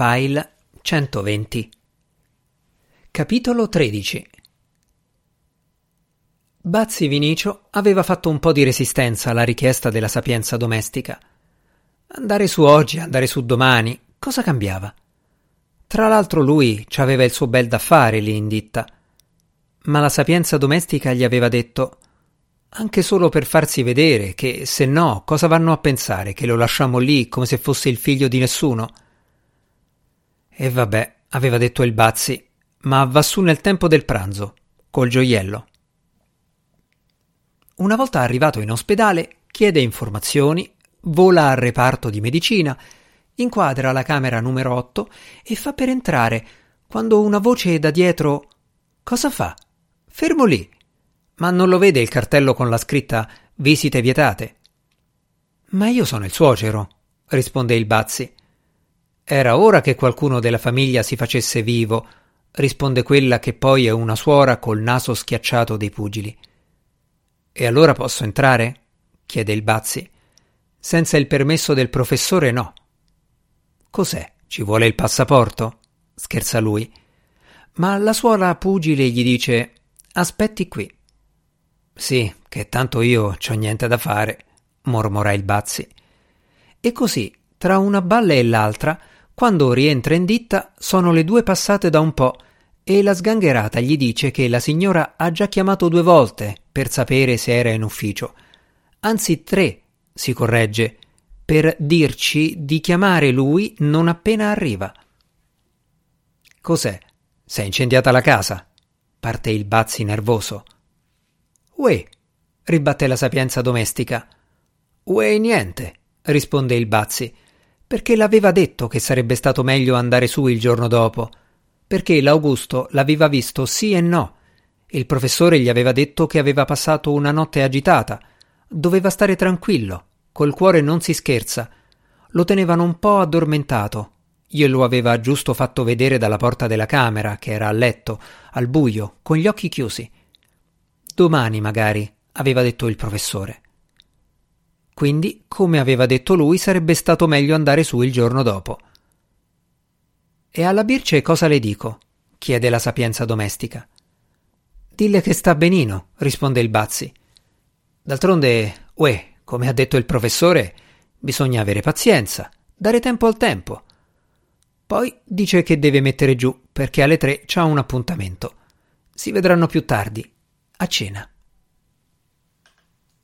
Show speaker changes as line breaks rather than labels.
File 120 Capitolo 13 Bazzi Vinicio aveva fatto un po' di resistenza alla richiesta della sapienza domestica. Andare su oggi, andare su domani, cosa cambiava? Tra l'altro lui ci aveva il suo bel da fare lì in ditta. Ma la sapienza domestica gli aveva detto anche solo per farsi vedere che, se no, cosa vanno a pensare che lo lasciamo lì come se fosse il figlio di nessuno? E vabbè, aveva detto il Bazzi, ma va su nel tempo del pranzo, col gioiello. Una volta arrivato in ospedale, chiede informazioni, vola al reparto di medicina, inquadra la camera numero 8 e fa per entrare, quando una voce da dietro Cosa fa? Fermo lì. Ma non lo vede il cartello con la scritta Visite vietate? Ma io sono il suocero, risponde il Bazzi. Era ora che qualcuno della famiglia si facesse vivo, risponde quella che poi è una suora col naso schiacciato dei pugili. E allora posso entrare? chiede il Bazzi. Senza il permesso del professore no. Cos'è? Ci vuole il passaporto? scherza lui. Ma la suora pugile gli dice Aspetti qui. Sì, che tanto io c'ho niente da fare, mormora il Bazzi. E così, tra una balla e l'altra, quando rientra in ditta sono le due passate da un po' e la sgangherata gli dice che la signora ha già chiamato due volte per sapere se era in ufficio. Anzi tre, si corregge, per dirci di chiamare lui non appena arriva. Cos'è? S'è incendiata la casa? parte il Bazzi nervoso. Uè, ribatte la sapienza domestica. Uè, niente, risponde il Bazzi perché l'aveva detto che sarebbe stato meglio andare su il giorno dopo, perché l'Augusto l'aveva visto sì e no. Il professore gli aveva detto che aveva passato una notte agitata, doveva stare tranquillo, col cuore non si scherza. Lo tenevano un po' addormentato. Glielo aveva giusto fatto vedere dalla porta della camera, che era a letto, al buio, con gli occhi chiusi. Domani, magari, aveva detto il professore. Quindi, come aveva detto lui, sarebbe stato meglio andare su il giorno dopo. E alla Birce cosa le dico? chiede la sapienza domestica. Dille che sta benino, risponde il Bazzi. D'altronde, uè, come ha detto il professore, bisogna avere pazienza, dare tempo al tempo. Poi dice che deve mettere giù perché alle tre c'ha un appuntamento. Si vedranno più tardi, a cena.